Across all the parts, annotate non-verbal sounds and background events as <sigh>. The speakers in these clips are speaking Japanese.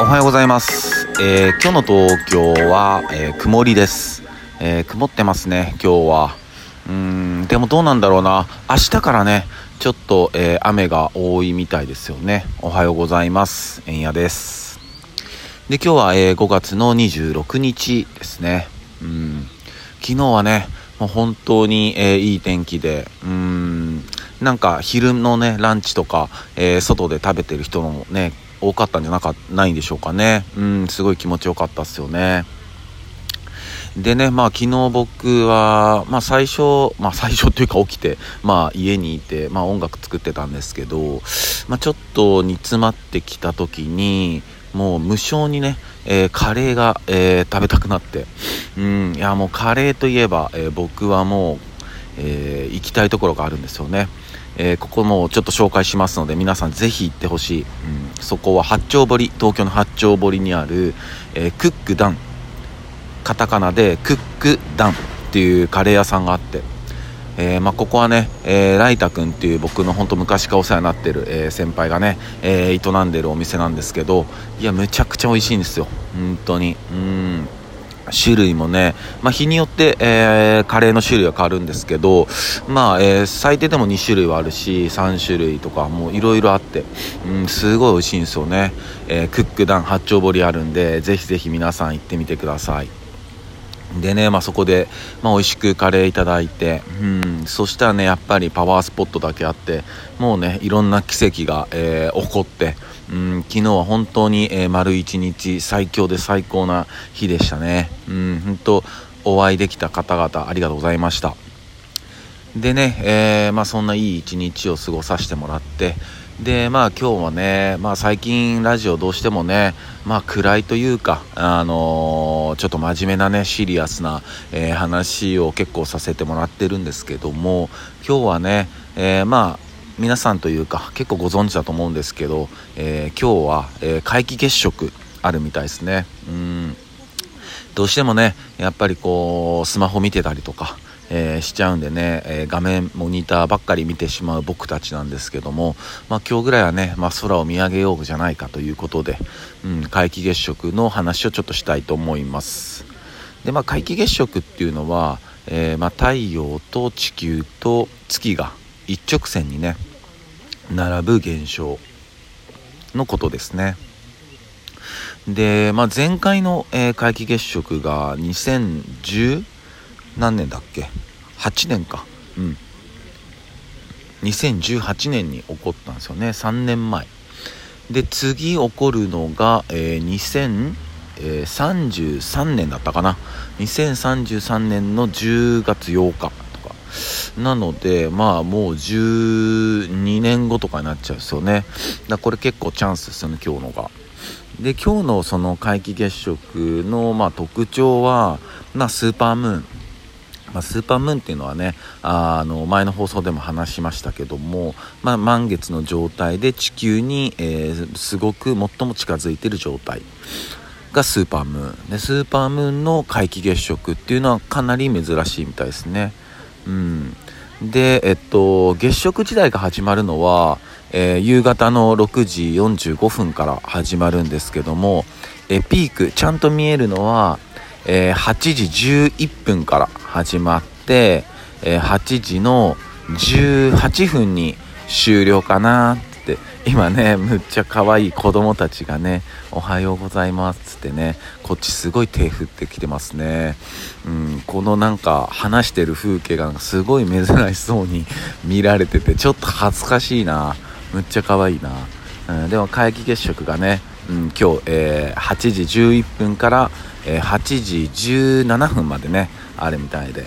おはようございます、えー今日の東京は、えー曇りです、えー曇ってますね今日は。うんでもどうなんだろうな。明日からねちょっと、えー雨が多いみたいですよね。おはようございます。えんやです。で今日は、えー5月の26日ですね。うん。昨日はねもう本当に、えーいい天気で。うーん。なんか昼のねランチとか、えー外で食べてる人もね多かったんじゃなかないんでしょうかね。うんすごい気持ちよかったっすよね。でねまあ昨日僕はまあ最初まあ最初っていうか起きてまあ家にいてまあ音楽作ってたんですけどまあちょっと煮詰まってきた時にもう無性にね、えーカレーが、えー食べたくなって。うんいやもうカレーといえば、えー僕はもう、え行きたいところがあるんですよね。えーここもちょっと紹介しますので皆さんぜひ行ってほしい、うん、そこは八丁堀東京の八丁堀にある、えークックダンカタカナでクックダンっていうカレー屋さんがあって、えーまあ、ここはね、えーライタ君っていう僕の本当昔からお世話になってる、えー先輩がね、えー営んでるお店なんですけどいやめちゃくちゃ美味しいんですよ。本当に。うん。種類もね、まあ、日によって、えーカレーの種類は変わるんですけど、まあえー最低でも2種類はあるし3種類とかもういろいろあって、うん、すごい美味しいんですよね、えークックダン八丁堀あるんでぜひぜひ皆さん行ってみてください。でね、まあ、そこで、まあ、美味しくカレーいただいて、うん、そしたらねやっぱりパワースポットだけあってもうねいろんな奇跡が、え起こって、うん、昨日は本当に、えー丸一日最強で最高な日でしたね、うん、本当お会いできた方々ありがとうございました。でね、えーまあ、そんないい一日を過ごさせてもらってでまあ今日はね、まあ、最近ラジオどうしてもね、まあ、暗いというか、あのーちょっと真面目なねシリアスな、えー話を結構させてもらってるんですけども今日はね、えーまあ皆さんというか結構ご存知だと思うんですけど、えー今日は、えー皆既月食あるみたいですね。うん。どうしてもねやっぱりこうスマホ見てたりとか、えーしちゃうんでね、え画面モニターばっかり見てしまう僕たちなんですけども、まあ、今日ぐらいはね、まあ、空を見上げようじゃないかということで、うん、皆既月食の話をちょっとしたいと思います。でまあ皆既月食っていうのは、えーまあ、太陽と地球と月が一直線にね並ぶ現象のことですね。で、まあ、前回の、えー皆既月食が2010何年だっけ？8年か。うん。2018年に起こったんですよね。3年前で次起こるのが、えー2033年だったかな。2033年の10月8日なのでまあもう12年後とかになっちゃうんですよね。だこれ結構チャンスですよね今日のが。で今日のその皆既月食のまあ特徴は、まあ、スーパームーン。まあ、スーパームーンっていうのはねあの前の放送でも話しましたけども、まあ、満月の状態で地球に、えーすごく最も近づいてる状態がスーパームーン。でスーパームーンの皆既月食っていうのはかなり珍しいみたいですね。うん。でえっと月食時代が始まるのは、えー夕方の6時45分から始まるんですけども、えーピークちゃんと見えるのはえー8時11分から始まって、えー8時の18分に終了かなって今ねむっちゃ可愛い子供たちがね「おはようございます」つってねこっちすごい手振ってきてますね、うん、このなんか話してる風景がすごい珍しそうに <laughs> 見られててちょっと恥ずかしいな。むっちゃ可愛いな。うん、でも皆既月食がね、うん、今日、えー8時11分から、えー8時17分までねあるみたいで。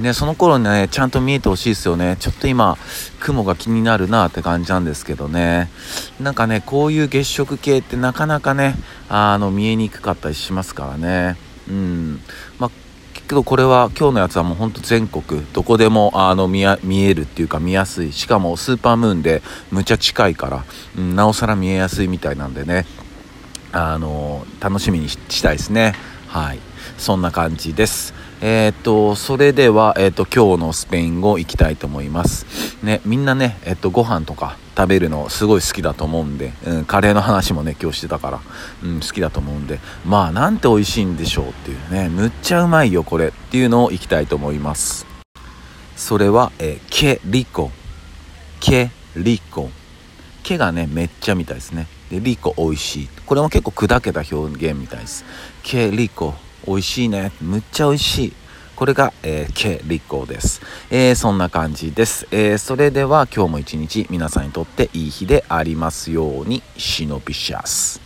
でその頃にねちゃんと見えてほしいですよね。ちょっと今雲が気になるなって感じなんですけどね。なんかねこういう月食系ってなかなかねあの見えにくかったりしますからね。うん。まあけどこれは今日のやつはもうほんと全国どこでもあの見や見えるっていうか見やすい。しかもスーパームーンでむちゃ近いから、うん、なおさら見えやすいみたいなんでね。あの楽しみにしたいですねはいそんな感じです、えー、っと、それでは、えー、っと、今日のスペイン語いきたいと思います。ね、みんなね、えっと、ご飯とか食べるのすごい好きだと思うんで、うん、カレーの話もね、今日してたから、うん、好きだと思うんで、まあ、なんて美味しいんでしょうっていうね、むっちゃうまいよ、これっていうのをいきたいと思います。それは、えー、ケリコ。ケリコ。ケがね、めっちゃみたいですね。で、リコ美味しい。これも結構砕けた表現みたいです。ケリコ。美味しいね。むっちゃ美味しい。これが、えー、ケリコです。えー、そんな感じです。えー、それでは今日も一日皆さんにとっていい日でありますように、シノピシャス。